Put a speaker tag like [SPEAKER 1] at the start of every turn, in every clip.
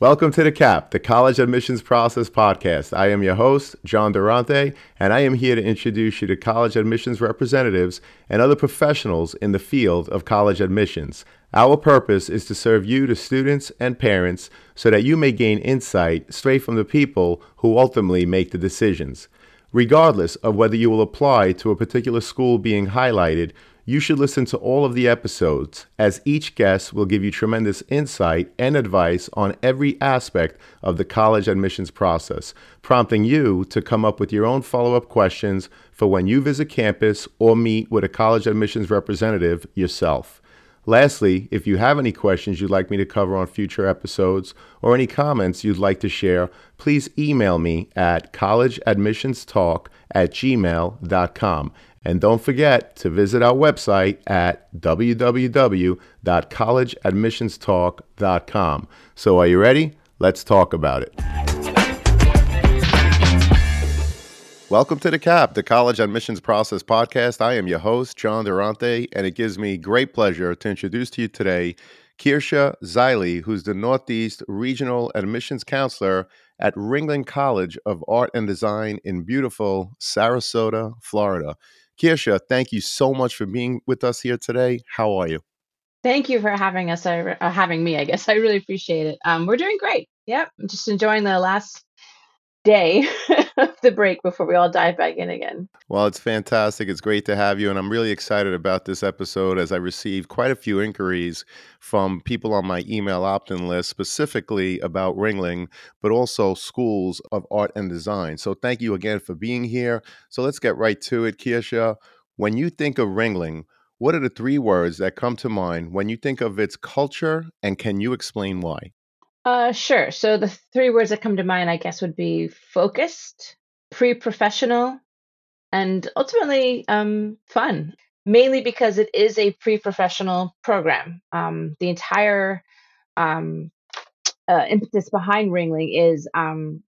[SPEAKER 1] Welcome to the CAP, the College Admissions Process Podcast. I am your host, John Durante, and I am here to introduce you to college admissions representatives and other professionals in the field of college admissions. Our purpose is to serve you, the students and parents, so that you may gain insight straight from the people who ultimately make the decisions. Regardless of whether you will apply to a particular school being highlighted, you should listen to all of the episodes, as each guest will give you tremendous insight and advice on every aspect of the college admissions process, prompting you to come up with your own follow up questions for when you visit campus or meet with a college admissions representative yourself. Lastly, if you have any questions you'd like me to cover on future episodes or any comments you'd like to share, please email me at collegeadmissionstalk at gmail.com. And don't forget to visit our website at www.collegeadmissionstalk.com. So, are you ready? Let's talk about it. Welcome to the CAP, the College Admissions Process Podcast. I am your host, John Durante, and it gives me great pleasure to introduce to you today Kirche Zeile, who's the Northeast Regional Admissions Counselor at Ringling College of Art and Design in beautiful Sarasota, Florida. Kirche, thank you so much for being with us here today. How are you?
[SPEAKER 2] Thank you for having us, uh, having me. I guess I really appreciate it. Um, we're doing great. Yep, just enjoying the last day of the break before we all dive back in again.
[SPEAKER 1] Well, it's fantastic. It's great to have you. And I'm really excited about this episode as I received quite a few inquiries from people on my email opt in list, specifically about Ringling, but also schools of art and design. So thank you again for being here. So let's get right to it, Kirche. When you think of Ringling, what are the three words that come to mind when you think of its culture, and can you explain why?
[SPEAKER 2] Uh, sure. So the three words that come to mind, I guess, would be focused, pre-professional, and ultimately um, fun. Mainly because it is a pre-professional program. Um, the entire um, uh, impetus behind Ringling is um,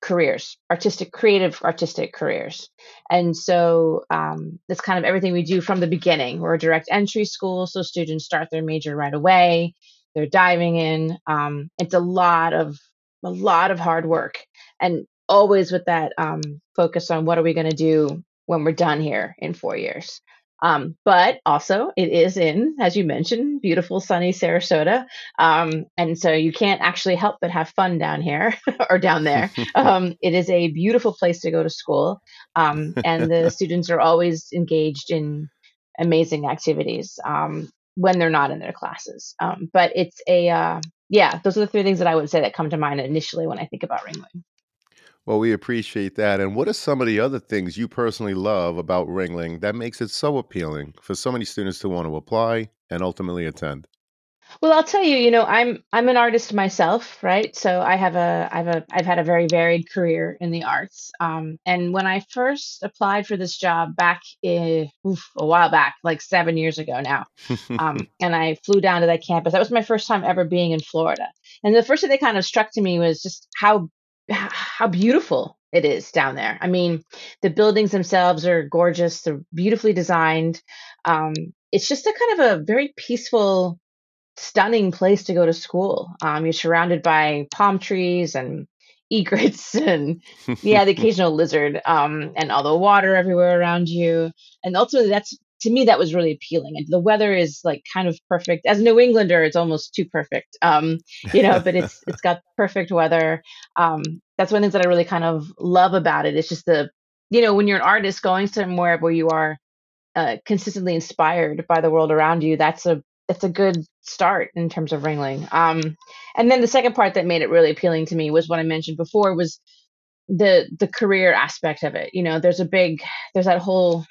[SPEAKER 2] careers, artistic, creative, artistic careers. And so um, that's kind of everything we do from the beginning. We're a direct entry school, so students start their major right away they're diving in. Um, it's a lot of a lot of hard work, and always with that um, focus on what are we going to do when we're done here in four years. Um, but also, it is in, as you mentioned, beautiful sunny Sarasota, um, and so you can't actually help but have fun down here or down there. Um, it is a beautiful place to go to school, um, and the students are always engaged in amazing activities. Um, when they're not in their classes. Um, but it's a uh, yeah, those are the three things that I would say that come to mind initially when I think about Ringling.
[SPEAKER 1] Well, we appreciate that. And what are some of the other things you personally love about Ringling that makes it so appealing for so many students to want to apply and ultimately attend?
[SPEAKER 2] Well, I'll tell you, you know, I'm I'm an artist myself, right? So I have a I've a I've had a very varied career in the arts. Um, and when I first applied for this job back in, oof, a while back, like seven years ago now, um, and I flew down to that campus. That was my first time ever being in Florida. And the first thing that kind of struck to me was just how how beautiful it is down there. I mean, the buildings themselves are gorgeous. They're beautifully designed. Um, it's just a kind of a very peaceful stunning place to go to school. Um, you're surrounded by palm trees and egrets and yeah, the occasional lizard um, and all the water everywhere around you. And ultimately, that's to me that was really appealing. And the weather is like kind of perfect. As a New Englander, it's almost too perfect, um, you know. but it's it's got perfect weather. Um, that's one of the things that I really kind of love about it. It's just the you know when you're an artist going somewhere where you are uh, consistently inspired by the world around you. That's a it's a good start in terms of Ringling. Um, and then the second part that made it really appealing to me was what I mentioned before was the the career aspect of it. You know, there's a big there's that whole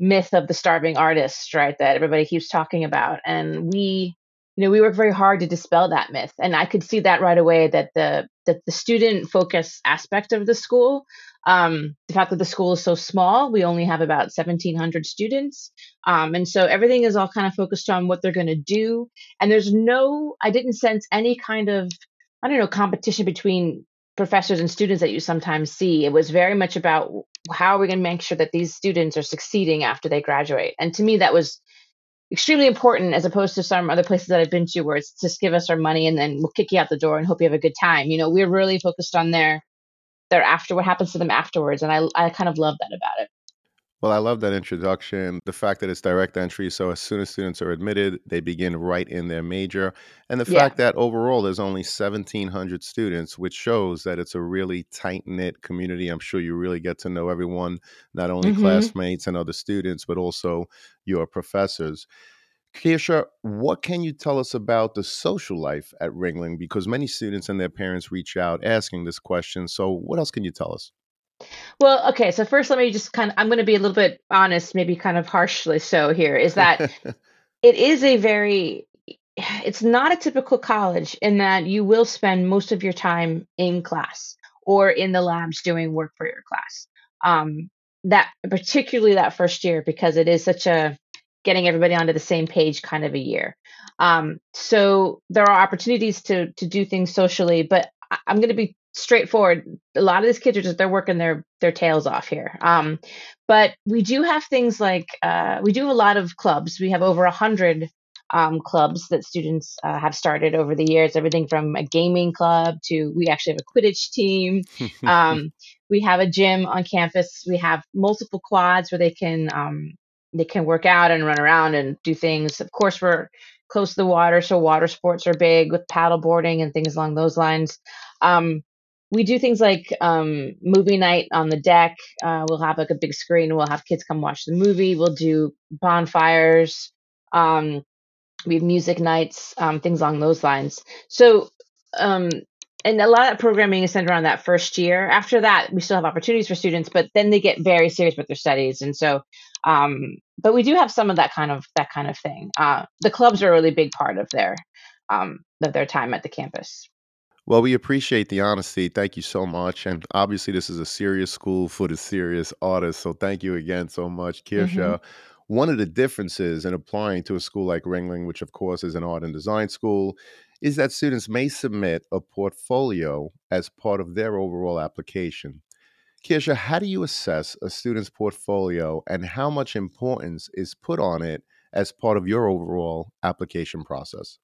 [SPEAKER 2] myth of the starving artist, right? That everybody keeps talking about, and we you know we work very hard to dispel that myth and i could see that right away that the that the student focus aspect of the school um, the fact that the school is so small. We only have about 1,700 students. Um, and so everything is all kind of focused on what they're going to do. And there's no, I didn't sense any kind of, I don't know, competition between professors and students that you sometimes see. It was very much about how are we going to make sure that these students are succeeding after they graduate. And to me, that was extremely important as opposed to some other places that I've been to where it's just give us our money and then we'll kick you out the door and hope you have a good time. You know, we're really focused on their their after what happens to them afterwards. And I I kind of love that about it.
[SPEAKER 1] Well, I love that introduction. The fact that it's direct entry, so as soon as students are admitted, they begin right in their major. And the
[SPEAKER 2] Yeah.
[SPEAKER 1] fact that overall there's only 1,700 students, which shows that it's a really tight knit community. I'm sure you really get to know everyone, not only
[SPEAKER 2] hmm
[SPEAKER 1] classmates and other students, but also your professors. Kirche, what can you tell us about the social life at Ringling? Because many students and their parents reach out asking this question. So, what else can you tell us?
[SPEAKER 2] Well, okay. So first, let me just kind of I'm going to be a little bit honest, maybe kind of harshly so here. Is that it is a very it's not a typical college in that you will spend most of your time in class or in the labs doing work for your class. Um, that particularly that first year because it is such a getting everybody onto the same page kind of a year. Um, so there are opportunities to to do things socially, but I- I'm going to be straightforward. A lot of these kids are just they're working their their tails off here. Um, but we do have things like uh, we do have a lot of clubs. We have over a hundred um, clubs that students uh, have started over the years. Everything from a gaming club to we actually have a Quidditch team. Um, we have a gym on campus. We have multiple quads where they can um, they can work out and run around and do things. Of course, we're close to the water, so water sports are big with paddle boarding and things along those lines. Um, we do things like um, movie night on the deck. Uh, we'll have like a big screen. We'll have kids come watch the movie. We'll do bonfires. Um, we have music nights, um, things along those lines. So, um, and a lot of that programming is centered around that first year. After that, we still have opportunities for students, but then they get very serious with their studies. And so, um, but we do have some of that kind of that kind of thing. Uh, the clubs are a really big part of their um, of their time at the campus.
[SPEAKER 1] Well, we appreciate the honesty. Thank you so much. And obviously, this is a serious school for the serious artists. So, thank you again so much,
[SPEAKER 2] hmm
[SPEAKER 1] One of the differences in applying to a school like Ringling, which of course is an art and design school, is that students may submit a portfolio as part of their overall application. Kirche, how do you assess a student's portfolio and how much importance is put on it as part of your overall application process?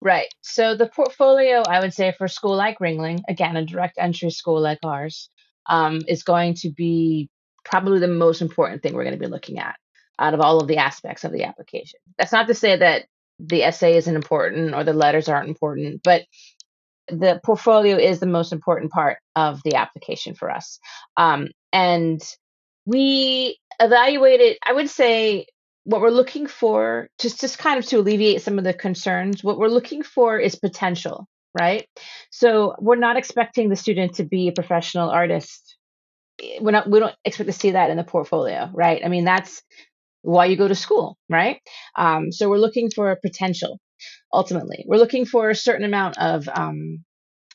[SPEAKER 2] Right. So the portfolio, I would say, for a school like Ringling, again, a direct entry school like ours, um, is going to be probably the most important thing we're going to be looking at out of all of the aspects of the application. That's not to say that the essay isn't important or the letters aren't important, but the portfolio is the most important part of the application for us. Um, and we evaluated, I would say, what we're looking for, just just kind of to alleviate some of the concerns, what we're looking for is potential, right? So we're not expecting the student to be a professional artist. We're not, we don't expect to see that in the portfolio, right? I mean, that's why you go to school, right? Um, so we're looking for potential ultimately. We're looking for a certain amount of um,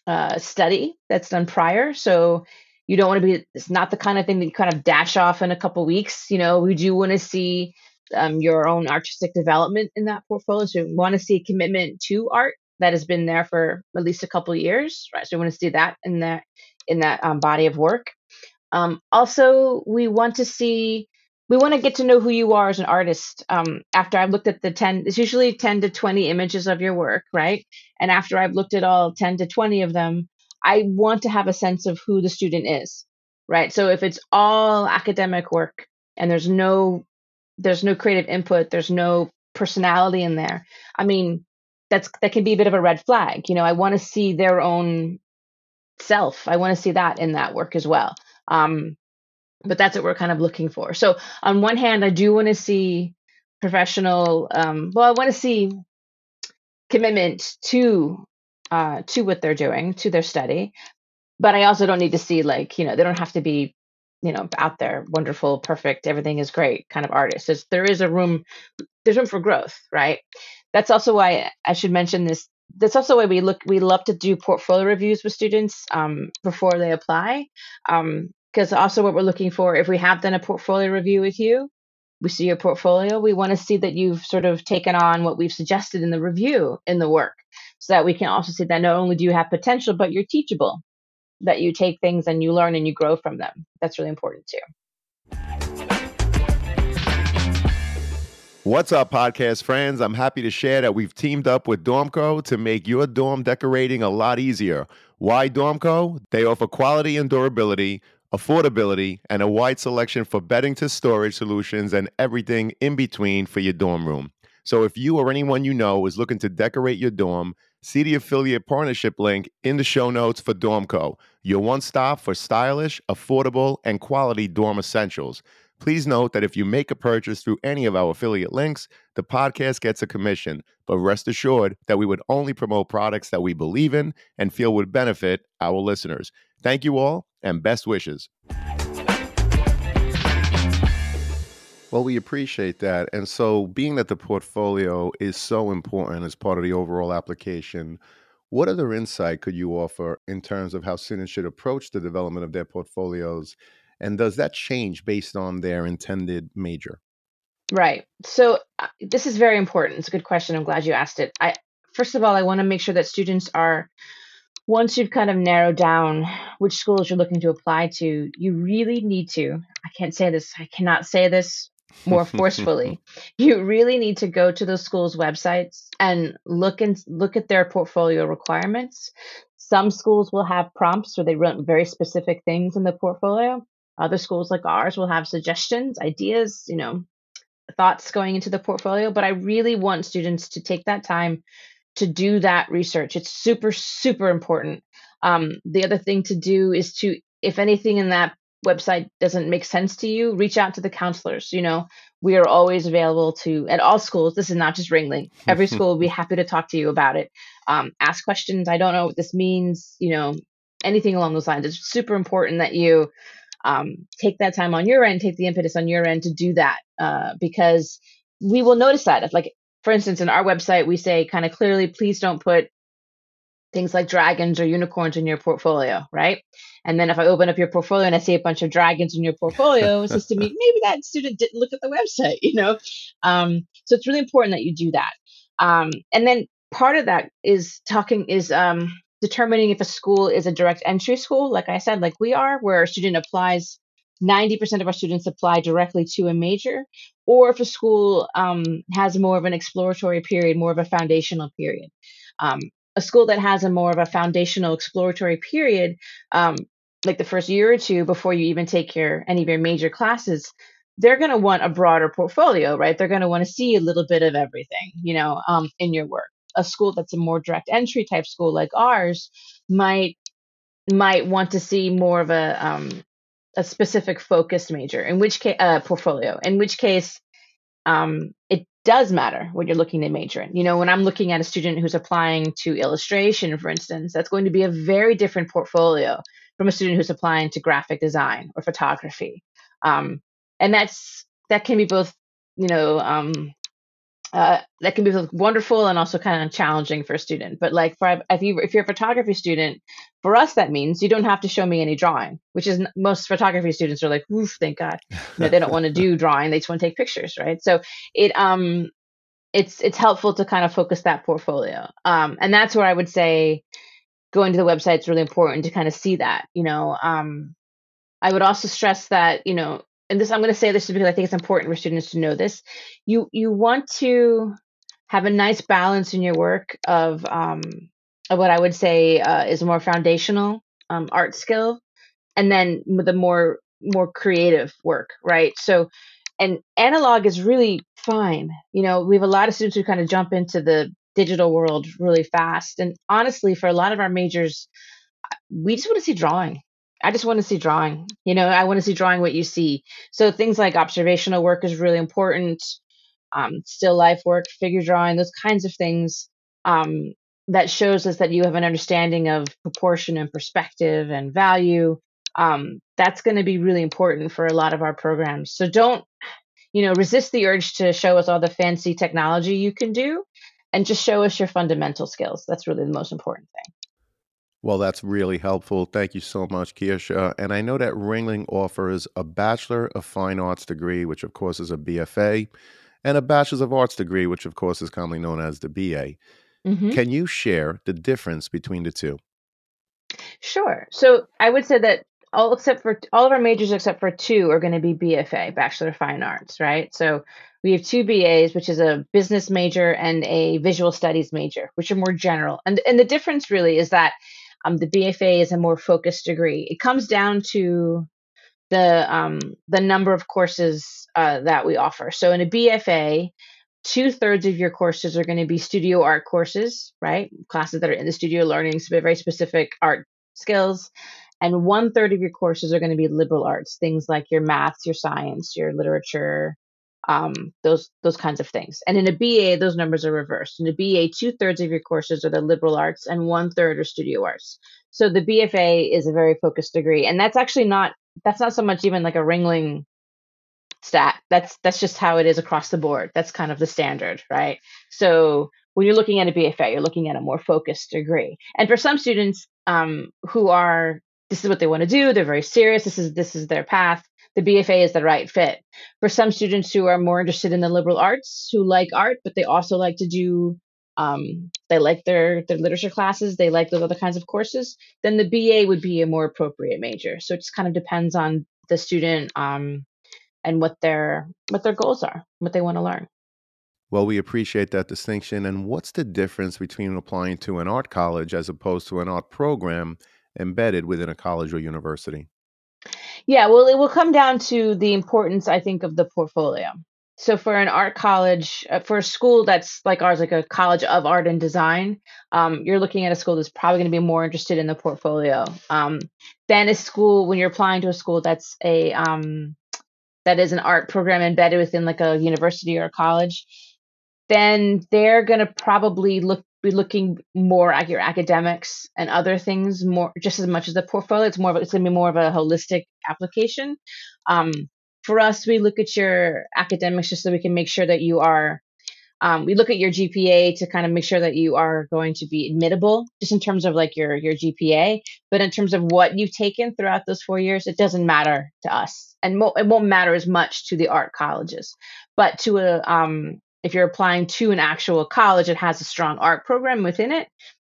[SPEAKER 2] uh, study that's done prior. So you don't want to be, it's not the kind of thing that you kind of dash off in a couple weeks. You know, we do want to see um, your own artistic development in that portfolio. So we want to see a commitment to art that has been there for at least a couple years, right? So we want to see that in that in that um, body of work. Um, also, we want to see, we want to get to know who you are as an artist. Um, after I've looked at the 10, it's usually 10 to 20 images of your work, right? And after I've looked at all 10 to 20 of them, I want to have a sense of who the student is, right? So if it's all academic work and there's no, there's no creative input, there's no personality in there. I mean, that's that can be a bit of a red flag. You know, I want to see their own self. I want to see that in that work as well. Um, but that's what we're kind of looking for. So on one hand, I do want to see professional. Um, well, I want to see commitment to uh, to what they're doing, to their study. But I also don't need to see like you know they don't have to be you know out there wonderful, perfect, everything is great kind of artists. There is a room there's room for growth, right? That's also why I should mention this. That's also why we look we love to do portfolio reviews with students um, before they apply. Um, because also what we're looking for, if we have done a portfolio review with you, we see your portfolio, we want to see that you've sort of taken on what we've suggested in the review in the work so that we can also see that not only do you have potential, but you're teachable, that you take things and you learn and you grow from them. That's really important too.
[SPEAKER 1] What's up, podcast friends? I'm happy to share that we've teamed up with Dormco to make your dorm decorating a lot easier. Why Dormco? They offer quality and durability affordability, and a wide selection for bedding to storage solutions and everything in between for your dorm room. So if you or anyone you know is looking to decorate your dorm, see the affiliate partnership link in the show notes for Dormco, your one stop for stylish, affordable, and quality dorm essentials. Please note that if you make a purchase through any of our affiliate links, the podcast gets a commission, but rest assured that we would only promote products that we believe in and feel would benefit our listeners. Thank you all and best wishes. Well, we appreciate that. And so, being that the portfolio is so important as part of the overall application, what other insight could you offer in terms of how students should approach the development of their portfolios? And does that change based on their intended major?
[SPEAKER 2] Right. So, uh, this is very important. It's a good question. I'm glad you asked it. I first of all, I want to make sure that students are once you've kind of narrowed down which schools you're looking to apply to, you really need to, I can't say this, I cannot say this more forcefully. you really need to go to those schools' websites and look and look at their portfolio requirements. Some schools will have prompts where they run very specific things in the portfolio. Other schools like ours will have suggestions, ideas, you know, thoughts going into the portfolio. But I really want students to take that time to do that research. It's super, super important. Um, the other thing to do is to, if anything in that website doesn't make sense to you, reach out to the counselors. You know, we are always available to at all schools. This is not just Ringling. Every school will be happy to talk to you about it. Um, ask questions. I don't know what this means. You know, anything along those lines. It's super important that you um, take that time on your end, take the impetus on your end to do that uh, because we will notice that. If like for instance, in our website, we say kind of clearly, please don't put things like dragons or unicorns in your portfolio, right? And then if I open up your portfolio and I see a bunch of dragons in your portfolio, it says to me, maybe that student didn't look at the website, you know? Um, so it's really important that you do that. Um, and then part of that is talking is um, determining if a school is a direct entry school, like I said, like we are, where a student applies 90% of our students apply directly to a major, or if a school um, has more of an exploratory period, more of a foundational period. Um, a school that has a more of a foundational exploratory period, um, like the first year or two before you even take your any of your major classes, they're going to want a broader portfolio, right? They're going to want to see a little bit of everything, you know, um, in your work. A school that's a more direct entry type school like ours might might want to see more of a um, a specific focused major, in which case, uh, portfolio, in which case, um, it does matter what you're looking to major in. You know, when I'm looking at a student who's applying to illustration, for instance, that's going to be a very different portfolio from a student who's applying to graphic design or photography. Um, and that's that can be both, you know, um, uh, that can be wonderful and also kind of challenging for a student. But like for if you if you're a photography student, for us that means you don't have to show me any drawing, which is most photography students are like, oof, thank God, you know, they don't want to do drawing, they just want to take pictures, right? So it um it's it's helpful to kind of focus that portfolio, um, and that's where I would say going to the website is really important to kind of see that, you know. Um, I would also stress that you know and this I'm going to say this because I think it's important for students to know this. You you want to have a nice balance in your work of um, of what I would say uh, is a more foundational um, art skill, and then the more more creative work, right? So, and analog is really fine. You know, we have a lot of students who kind of jump into the digital world really fast, and honestly, for a lot of our majors, we just want to see drawing I just want to see drawing. You know, I want to see drawing what you see. So things like observational work is really important. Um, still life work, figure drawing, those kinds of things. Um, that shows us that you have an understanding of proportion and perspective and value. Um, that's going to be really important for a lot of our programs. So don't, you know, resist the urge to show us all the fancy technology you can do, and just show us your fundamental skills. That's really the most important thing.
[SPEAKER 1] Well, that's really helpful. Thank you so much, Kirche. And I know that Ringling offers a Bachelor of Fine Arts degree, which of course is a BFA, and a Bachelor's of Arts degree, which of course is commonly known as the BA.
[SPEAKER 2] hmm
[SPEAKER 1] Can you share the difference between the two?
[SPEAKER 2] Sure. So I would say that all except for all of our majors except for two are going to be BFA, Bachelor of Fine Arts, right? So we have two BAs, which is a business major and a visual studies major, which are more general. And and the difference really is that um, the BFA is a more focused degree. It comes down to the um, the number of courses uh, that we offer. So in a BFA, two thirds of your courses are going to be studio art courses, right? Classes that are in the studio learning very specific art skills. And one third of your courses are going to be liberal arts, things like your maths, your science, your literature, um, those those kinds of things. And in a BA, those numbers are reversed. In a BA, two thirds of your courses are the liberal arts, and one third are studio arts. So the BFA is a very focused degree, and that's actually not that's not so much even like a Ringling stat. That's that's just how it is across the board. That's kind of the standard, right? So when you're looking at a BFA, you're looking at a more focused degree. And for some students um, who are this is what they want to do, they're very serious. This is this is their path. The BFA is the right fit. For some students who are more interested in the liberal arts, who like art, but they also like to do um, they like their their literature classes, they like those other kinds of courses, then the BA would be a more appropriate major. So it just kind of depends on the student um, and what their what their goals are, what they want to learn.
[SPEAKER 1] Well, we appreciate that distinction. And what's the difference between applying to an art college as opposed to an art program embedded within a college or university?
[SPEAKER 2] Yeah, well, it will come down to the importance, I think, of the portfolio. So for an art college, uh, for a school that's like ours, like a college of art and design, um, you're looking at a school that's probably going to be more interested in the portfolio um, than a school when you're applying to a school that's a um, that is an art program embedded within like a university or a college then they're going to probably look be looking more at your academics and other things more just as much as the portfolio. It's more of it's going to be more of a holistic application. Um, for us, we look at your academics just so we can make sure that you are um, we look at your GPA to kind of make sure that you are going to be admittable, just in terms of like your your GPA. But in terms of what you've taken throughout those four years, it doesn't matter to us, and mo- it won't matter as much to the art colleges. But to a um, if you're applying to an actual college that has a strong art program within it,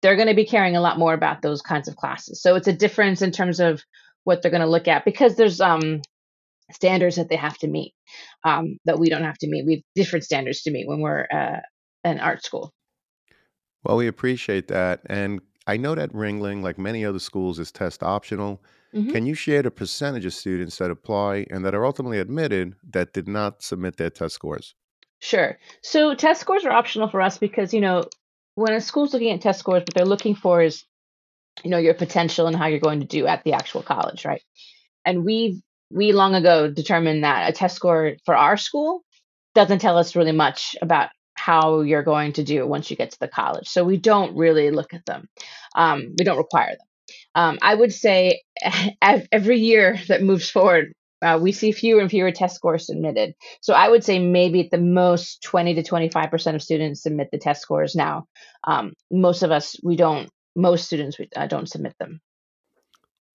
[SPEAKER 2] they're going to be caring a lot more about those kinds of classes. So it's a difference in terms of what they're going to look at because there's um standards that they have to meet um, that we don't have to meet. We have different standards to meet when we're uh, an art school.
[SPEAKER 1] Well, we appreciate that. And I know that Ringling, like many other schools, is test optional.
[SPEAKER 2] hmm
[SPEAKER 1] Can you share the percentage of students that apply and that are ultimately admitted that did not submit their test scores?
[SPEAKER 2] Sure. So test scores are optional for us because, you know, when a school's looking at test scores, what they're looking for is, you know, your potential and how you're going to do at the actual college, right? And we we long ago determined that a test score for our school doesn't tell us really much about how you're going to do once you get to the college. So we don't really look at them. Um, we don't require them. Um, I would say every year that moves forward, uh, we see fewer and fewer test scores submitted. So I would say maybe at the most 20 to 25% of students submit the test scores now. Um, most of us, we don't, most students we, uh, don't submit them.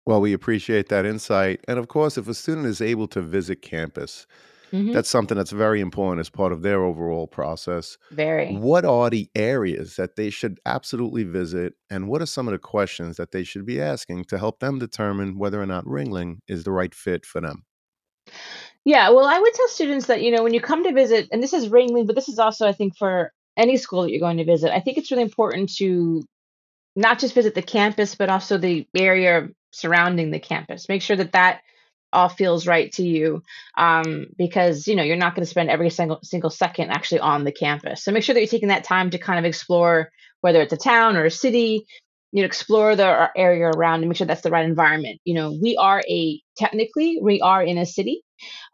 [SPEAKER 1] Well, we appreciate that insight. And of course, if a student is able to visit campus,
[SPEAKER 2] hmm
[SPEAKER 1] that's something that's very important as part of their overall process.
[SPEAKER 2] Very.
[SPEAKER 1] What are the areas that they should absolutely visit? And what are some of the questions that they should be asking to help them determine whether or not Ringling is the right fit for them?
[SPEAKER 2] Yeah, well, I would tell students that, you know, when you come to visit, and this is Ringling, but this is also, I think, for any school that you're going to visit, I think it's really important to not just visit the campus, but also the area surrounding the campus. Make sure that that all feels right to you, um, because you know you're not going to spend every single single second actually on the campus. So make sure that you're taking that time to kind of explore whether it's a town or a city. You know, explore the area around and make sure that's the right environment. You know, we are a technically we are in a city,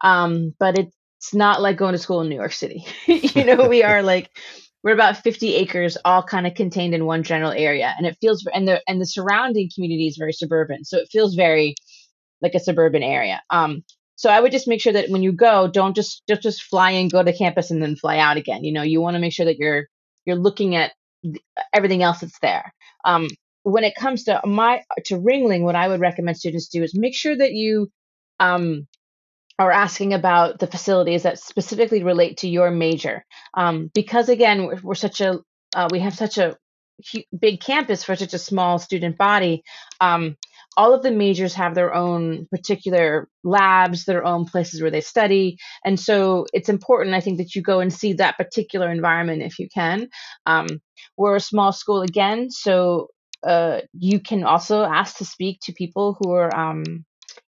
[SPEAKER 2] um, but it's not like going to school in New York City. you know, we are like we're about 50 acres, all kind of contained in one general area, and it feels and the and the surrounding community is very suburban, so it feels very like a suburban area. Um, so I would just make sure that when you go, don't just just just fly in, go to campus, and then fly out again. You know, you want to make sure that you're you're looking at everything else that's there. Um, when it comes to my to Ringling, what I would recommend students do is make sure that you um, are asking about the facilities that specifically relate to your major, um, because again, we're, we're such a uh, we have such a big campus for such a small student body. Um, all of the majors have their own particular labs, their own places where they study. And so it's important, I think, that you go and see that particular environment if you can. Um, we're a small school again, so uh, you can also ask to speak to people who are um,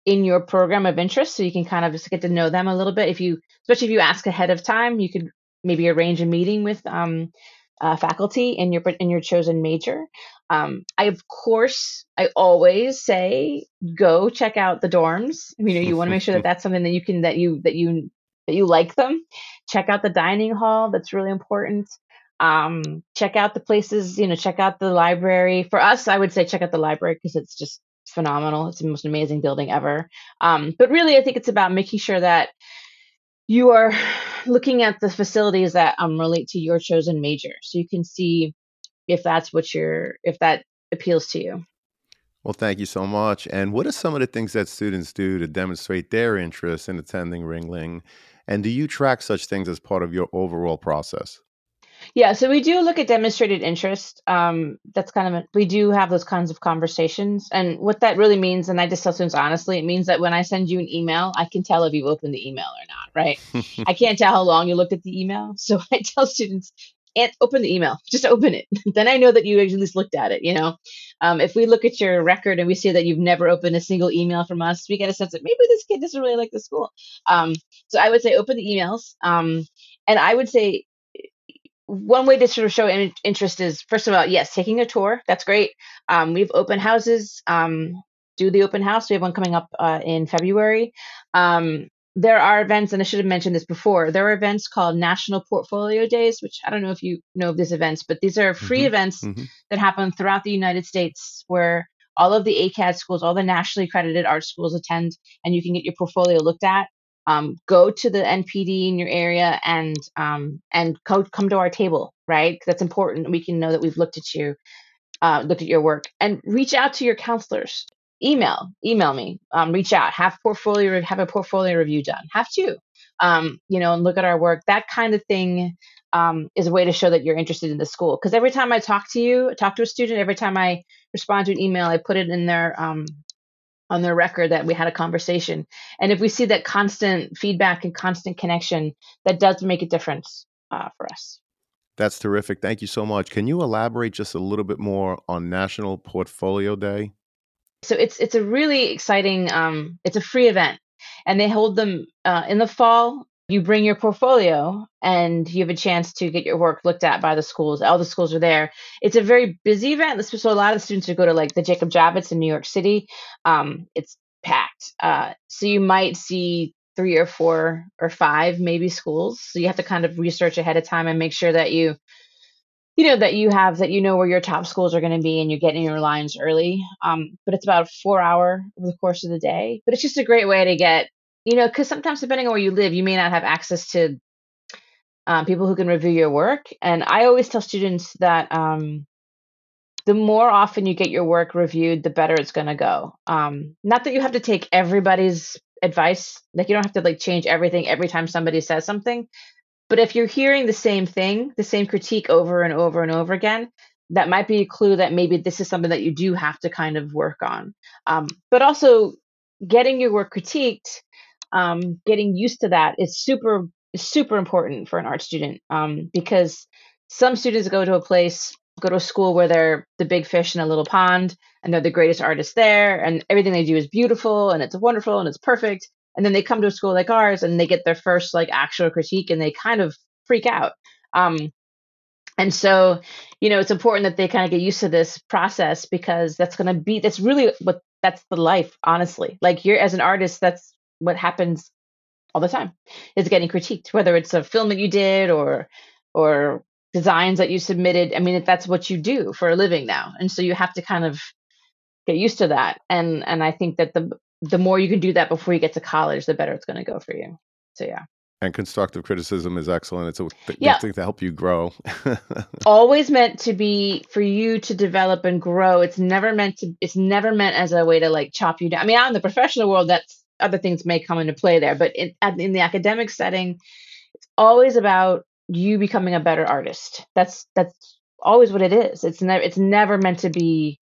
[SPEAKER 2] in your program of interest so you can kind of just get to know them a little bit if you especially if you ask ahead of time you could maybe arrange a meeting with um, uh, faculty in your in your chosen major. Um, I of course I always say go check out the dorms. You know you want to make sure that that's something that you can that you that you that you like them. Check out the dining hall. That's really important. Um, check out the places. You know check out the library. For us, I would say check out the library because it's just phenomenal. It's the most amazing building ever. Um, but really, I think it's about making sure that you are looking at the facilities that um, relate to your chosen major so you can see if that's what you're if that appeals to you
[SPEAKER 1] well thank you so much and what are some of the things that students do to demonstrate their interest in attending ringling and do you track such things as part of your overall process
[SPEAKER 2] yeah, so we do look at demonstrated interest. Um, that's kind of a, we do have those kinds of conversations, and what that really means, and I just tell students honestly, it means that when I send you an email, I can tell if you opened the email or not, right? I can't tell how long you looked at the email, so I tell students, and open the email, just open it. then I know that you at least looked at it. You know, um, if we look at your record and we see that you've never opened a single email from us, we get a sense that maybe this kid doesn't really like the school. Um, so I would say open the emails. Um, and I would say one way to sort of show in- interest is first of all, yes, taking a tour. That's great. Um, we have open houses. Um, do the open house. We have one coming up uh, in February. Um, there are events, and I should have mentioned this before. There are events called National Portfolio Days, which I don't know if you know of these events, but these are free mm-hmm. events mm-hmm. that happen throughout the United States where all of the ACAD schools, all the nationally accredited art schools attend, and you can get your portfolio looked at um, go to the NPD in your area and um, and co- come to our table, right? That's important. We can know that we've looked at you, uh, looked at your work, and reach out to your counselors. Email, email me. Um, reach out. Have portfolio, have a portfolio review done. Have to, um, you know, and look at our work. That kind of thing um, is a way to show that you're interested in the school. Because every time I talk to you, talk to a student, every time I respond to an email, I put it in their um, on their record that we had a conversation. And if we see that constant feedback and constant connection, that does make a difference uh, for us.
[SPEAKER 1] That's terrific. Thank you so much. Can you elaborate just a little bit more on National Portfolio Day?
[SPEAKER 2] So it's it's a really exciting. Um, it's a free event, and they hold them uh, in the fall you bring your portfolio and you have a chance to get your work looked at by the schools. All the schools are there. It's a very busy event. So a lot of the students who go to like the Jacob Javits in New York City, um, it's packed. Uh, so you might see three or four or five maybe schools. So you have to kind of research ahead of time and make sure that you you know that you have that you know where your top schools are going to be and you're getting your lines early um, but it's about four hour over the course of the day but it's just a great way to get you know, because sometimes depending on where you live, you may not have access to um, people who can review your work. And I always tell students that um, the more often you get your work reviewed, the better it's going to go. Um, not that you have to take everybody's advice, like you don't have to like change everything every time somebody says something. But if you're hearing the same thing, the same critique over and over and over again, that might be a clue that maybe this is something that you do have to kind of work on. Um, but also, getting your work critiqued um, getting used to that is super super important for an art student um, because some students go to a place go to a school where they're the big fish in a little pond and they're the greatest artists there and everything they do is beautiful and it's wonderful and it's perfect and then they come to a school like ours and they get their first like actual critique and they kind of freak out. Um, and so you know it's important that they kind of get used to this process because that's going to be that's really what that's the life honestly. Like you're as an artist that's what happens all the time is getting critiqued, whether it's a film that you did or or designs that you submitted. I mean, that's what you do for a living now, and so you have to kind of get used to that. And and I think that the the more you can do that before you get to college, the better it's going to go for you. So yeah.
[SPEAKER 1] And constructive criticism is excellent. It's a th- yeah. thing to help you grow.
[SPEAKER 2] Always meant to be for you to develop and grow. It's never meant to. It's never meant as a way to like chop you down. I mean, out in the professional world, that's other things may come into play there, but in in the academic setting, it's always about you becoming a better artist. That's that's always what it is. It's never it's never meant to be.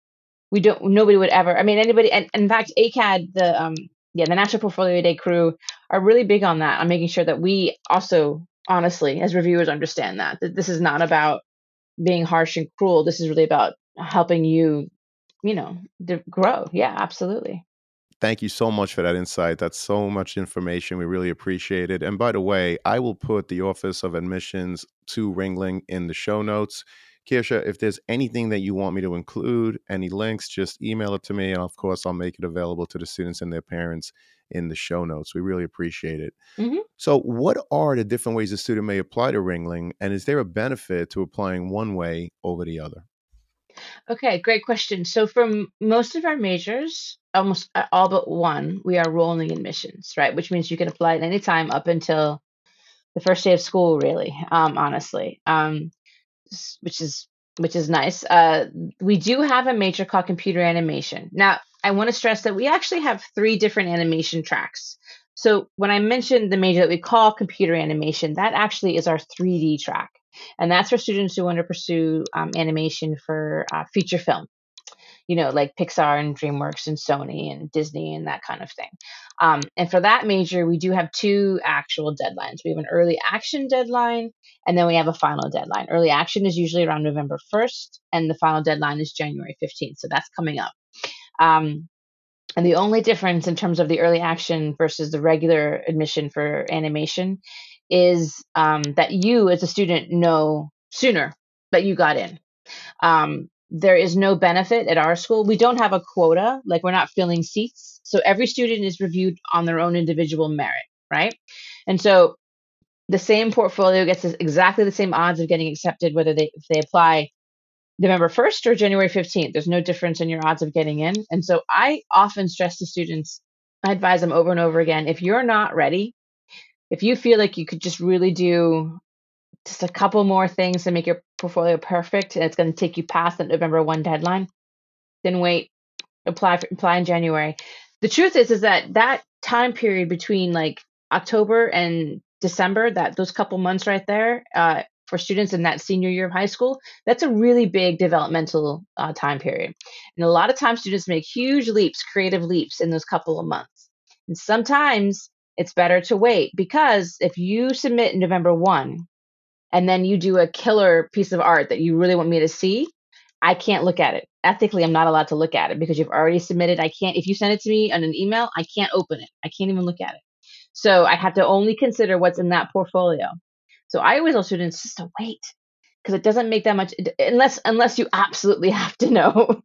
[SPEAKER 2] We don't. Nobody would ever. I mean, anybody. And, and in fact, ACAD, the um, yeah, the National Portfolio Day crew are really big on that, on making sure that we also, honestly, as reviewers, understand that that this is not about being harsh and cruel. This is really about helping you, you know, grow. Yeah, absolutely.
[SPEAKER 1] Thank you so much for that insight. That's so much information. We really appreciate it. And by the way, I will put the Office of Admissions to Ringling in the show notes. Kirche, if there's anything that you want me to include, any links, just email it to me. And of course, I'll make it available to the students and their parents in the show notes. We really appreciate it. Mm-hmm. So, what are the different ways a student may apply to Ringling? And is there a benefit to applying one way over the other?
[SPEAKER 2] Okay, great question. So, from most of our majors, almost uh, all but one, we are rolling admissions, right? Which means you can apply at any time up until the first day of school, really, um, honestly. Um, which is which is nice. Uh, we do have a major called computer animation. Now, I want to stress that we actually have three different animation tracks. So when I mentioned the major that we call computer animation, that actually is our 3D track, and that's for students who want to pursue um, animation for uh, feature film you know, like Pixar and DreamWorks and Sony and Disney and that kind of thing. Um, and for that major, we do have two actual deadlines. We have an early action deadline, and then we have a final deadline. Early action is usually around November 1st, and the final deadline is January 15th. So that's coming up. Um, and the only difference in terms of the early action versus the regular admission for animation is um, that you, as a student, know sooner that you got in. Um, there is no benefit at our school. We don't have a quota, like we're not filling seats. So every student is reviewed on their own individual merit, right? And so the same portfolio gets exactly the same odds of getting accepted whether they if they apply November 1st or January 15th. There's no difference in your odds of getting in. And so I often stress to students, I advise them over and over again, if you're not ready, if you feel like you could just really do just a couple more things to make your portfolio perfect and it's going to take you past the November 1 deadline, then wait, apply for, apply in January. The truth is is that that time period between like October and December, that those couple months right there, uh, for students in that senior year of high school, that's a really big developmental uh, time period. And a lot of times students make huge leaps, creative leaps in those couple of months. And sometimes it's better to wait because if you submit November 1 and then you do a killer piece of art that you really want me to see, I can't look at it. Ethically, I'm not allowed to look at it because you've already submitted. I can't, if you send it to me on an email, I can't open it. I can't even look at it. So I have to only consider what's in that portfolio. So I always tell students just to wait because it doesn't make that much unless unless you absolutely have to know.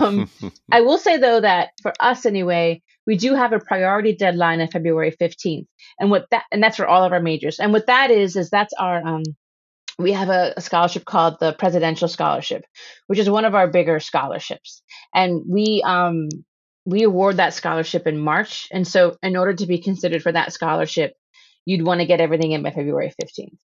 [SPEAKER 2] um, I will say though that for us anyway, we do have a priority deadline of February 15th, and what that and that's for all of our majors. And what that is is that's our um, we have a, a, scholarship called the Presidential Scholarship, which is one of our bigger scholarships, and we um, we award that scholarship in March. And so, in order to be considered for that scholarship, you'd want to get everything in by February fifteenth.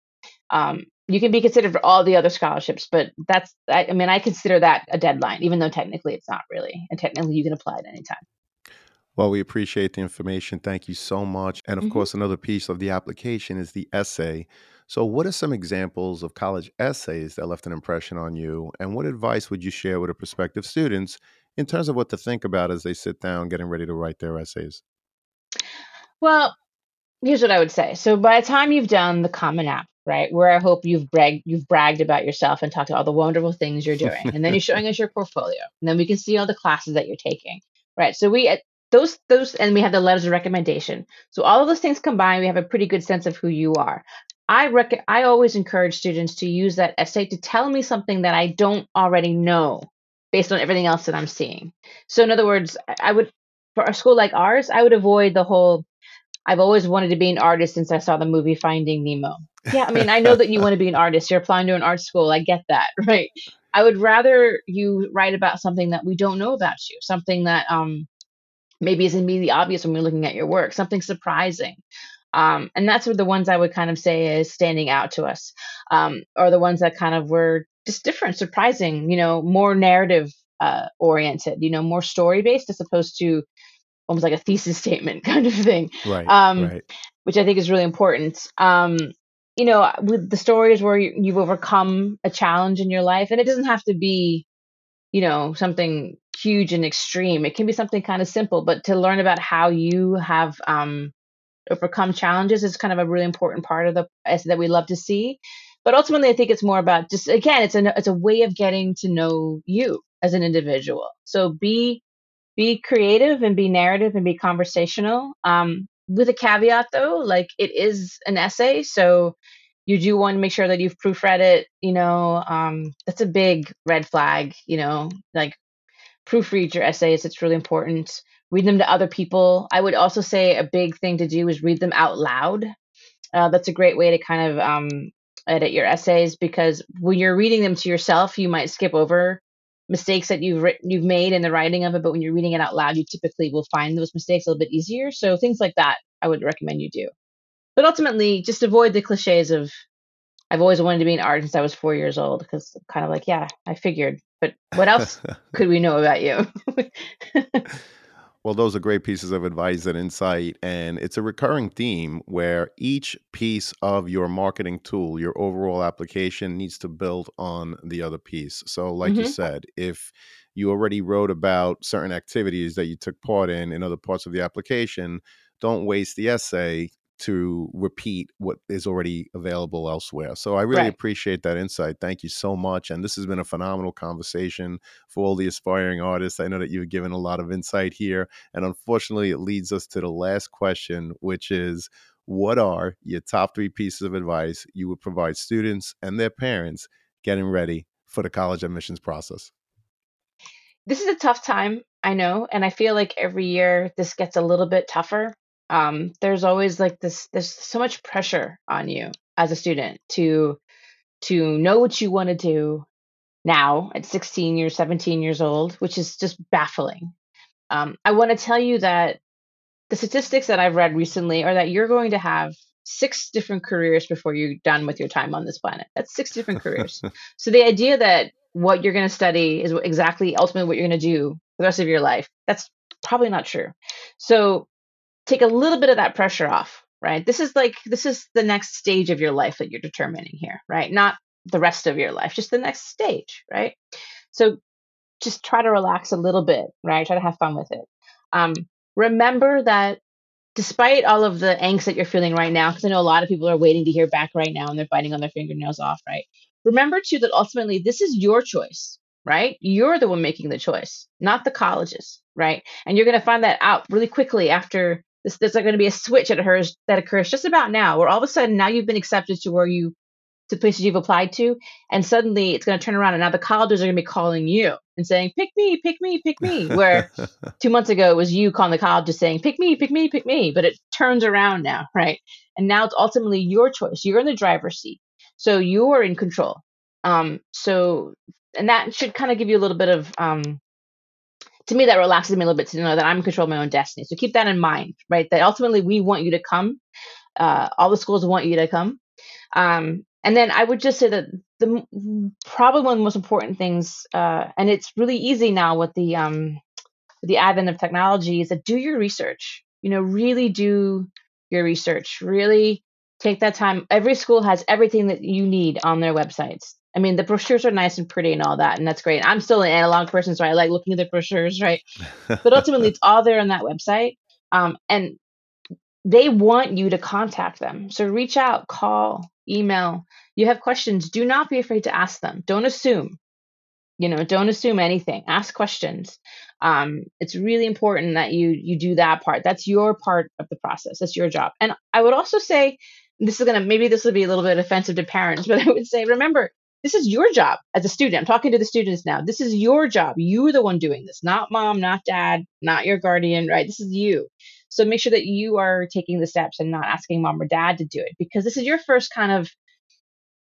[SPEAKER 2] Um, you can be considered for all the other scholarships, but that's I, I mean I consider that a deadline, even though technically it's not really, and technically you can apply at any time.
[SPEAKER 1] Well, we appreciate the information. Thank you so much. And of mm-hmm. course, another piece of the application is the essay. So, what are some examples of college essays that left an impression on you? And what advice would you share with a prospective students in terms of what to think about as they sit down getting ready to write their essays?
[SPEAKER 2] Well, here's what I would say. So, by the time you've done the Common App, right, where I hope you've bragged, you've bragged about yourself and talked about all the wonderful things you're doing, and then you're showing us your portfolio, and then we can see all the classes that you're taking, right? So, we uh, those those and we have the letters of recommendation so all of those things combined we have a pretty good sense of who you are I rec- I always encourage students to use that essay to tell me something that I don't already know based on everything else that I'm seeing. So in other words, I would for a school like ours, I would avoid the whole I've always wanted to be an artist since I saw the movie Finding Nemo. Yeah, I mean, I know that you want to be an artist. You're applying to an art school. I get that, right? I would rather you write about something that we don't know about you, something that um maybe isn't immediately obvious when we're looking at your work, something surprising Um, and that's what the ones I would kind of say is standing out to us, um, or the ones that kind of were just different, surprising, you know, more narrative uh, oriented, you know, more story based as opposed to almost like a thesis statement kind of thing.
[SPEAKER 1] Right.
[SPEAKER 2] Um,
[SPEAKER 1] right.
[SPEAKER 2] which I think is really important. Um, you know, with the stories where you, you've overcome a challenge in your life, and it doesn't have to be, you know, something huge and extreme. It can be something kind of simple, but to learn about how you have um, overcome challenges is kind of a really important part of the essay that we love to see. But ultimately, I think it's more about just again, it's a it's a way of getting to know you as an individual. So be be creative and be narrative and be conversational. Um, with a caveat though, like it is an essay, so you do want to make sure that you've proofread it. You know, um, that's a big red flag. You know, like proofread your essays. It's really important read them to other people. I would also say a big thing to do is read them out loud. Uh, that's a great way to kind of um, edit your essays because when you're reading them to yourself, you might skip over mistakes that you've written, you've made in the writing of it. But when you're reading it out loud, you typically will find those mistakes a little bit easier. So things like that, I would recommend you do. But ultimately, just avoid the cliches of I've always wanted to be an artist since I was four years old because kind of like, yeah, I figured. But what else could we know about you?
[SPEAKER 1] Well, those are great pieces of advice and insight. And it's a recurring theme where each piece of your marketing tool, your overall application, needs to build on the other piece. So, like you
[SPEAKER 2] hmm
[SPEAKER 1] said, if you already wrote about certain activities that you took part in in other parts of the application, don't waste the essay to repeat what is already available elsewhere. So I really
[SPEAKER 2] Right.
[SPEAKER 1] appreciate that insight. Thank you so much. And this has been a phenomenal conversation for all the aspiring artists. I know that you've given a lot of insight here. And unfortunately, it leads us to the last question, which is what are your top three pieces of advice you would provide students and their parents getting ready for the college admissions process?
[SPEAKER 2] This is a tough time, I know, and I feel like every year this gets a little bit tougher. Um, there's always like this, there's so much pressure on you as a student to to know what you want to do now at 16 years, 17 years old, which is just baffling. Um, I want to tell you that the statistics that I've read recently are that you're going to have six different careers before you're done with your time on this planet. That's six different careers. So the idea that what you're going to study is exactly ultimately what you're going to do the rest of your life, that's probably not true. So take a little bit of that pressure off, right? This is like, this is the next stage of your life that you're determining here, right? Not the rest of your life, just the next stage, right? So just try to relax a little bit, right? Try to have fun with it. Um, remember that despite all of the angst that you're feeling right now, because I know a lot of people are waiting to hear back right now and they're biting on their fingernails off, right? Remember too that ultimately this is your choice, right? You're the one making the choice, not the colleges, right? And you're going to find that out really quickly after this. There's going to be a switch that occurs that occurs just about now, where all of a sudden now you've been accepted to where you to places you've applied to, and suddenly it's going to turn around and now the colleges are going to be calling you and saying, "Pick me, pick me, pick me." Where two months ago it was you calling the colleges saying, "Pick me, pick me, pick me," but it turns around now, right? And now it's ultimately your choice. You're in the driver's seat, so you're in control. Um, so, and that should kind of give you a little bit of um, to me that relaxes me a little bit to know that I'm in control of my own destiny. So keep that in mind, right? That ultimately we want you to come. Uh, all the schools want you to come. Um, and then I would just say that the probably one of the most important things, uh, and it's really easy now with the um, with the advent of technology, is that do your research. You know, really do your research. Really take that time. Every school has everything that you need on their websites. I mean, the brochures are nice and pretty and all that, and that's great. I'm still an analog person, so I like looking at the brochures, right? But ultimately, it's all there on that website. Um, and they want you to contact them. So reach out, call, email. You have questions, do not be afraid to ask them. Don't assume. You know, don't assume anything. Ask questions. Um, it's really important that you you do that part. That's your part of the process. That's your job. And I would also say this is gonna maybe this will be a little bit offensive to parents, but I would say remember this is your job as a student. I'm talking to the students now. This is your job. You're the one doing this, not mom, not dad, not your guardian, right? This is you. So make sure that you are taking the steps and not asking mom or dad to do it because this is your first kind of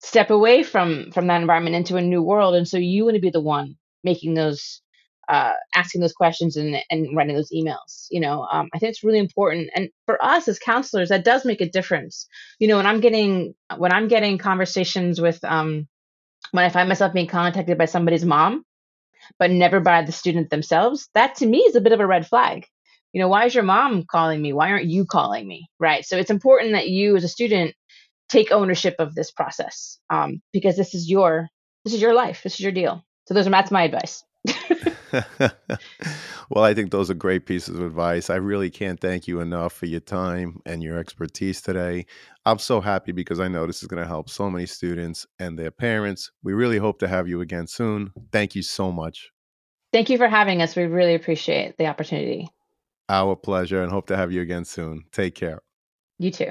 [SPEAKER 2] step away from from that environment into a new world and so you want to be the one making those uh, asking those questions and, and writing those emails. You know, um, I think it's really important. And for us as counselors, that does make a difference. You know, when I'm getting when I'm getting conversations with um, when I find myself being contacted by somebody's mom, but never by the student themselves, that to me is a bit of a red flag. You know, why is your mom calling me? Why aren't you calling me? Right. So it's important that you as a student take ownership of this process um, because this is your this is your life. This is your deal. So those are that's my advice.
[SPEAKER 1] well, I think those are great pieces of advice. I really can't thank you enough for your time and your expertise today. I'm so happy because I know this is going to help so many students and their parents. We really hope to have you again soon. Thank you so much.
[SPEAKER 2] Thank you for having us. We really appreciate the opportunity.
[SPEAKER 1] Our pleasure and hope to have you again soon. Take care.
[SPEAKER 2] You too.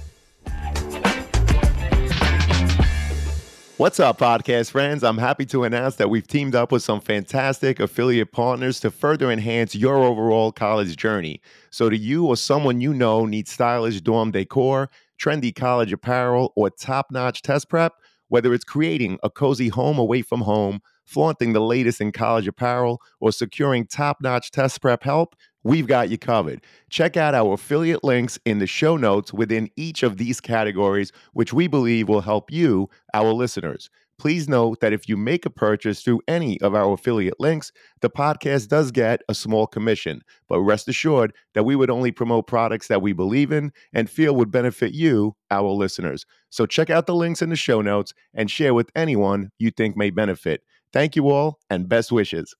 [SPEAKER 1] What's up, podcast friends? I'm happy to announce that we've teamed up with some fantastic affiliate partners to further enhance your overall college journey. So, do you or someone you know need stylish dorm decor, trendy college apparel, or top notch test prep? Whether it's creating a cozy home away from home, flaunting the latest in college apparel, or securing top notch test prep help, we've got you covered. Check out our affiliate links in the show notes within each of these categories, which we believe will help you, our listeners. Please note that if you make a purchase through any of our affiliate links, the podcast does get a small commission. But rest assured that we would only promote products that we believe in and feel would benefit you, our listeners. So check out the links in the show notes and share with anyone you think may benefit. Thank you all and best wishes.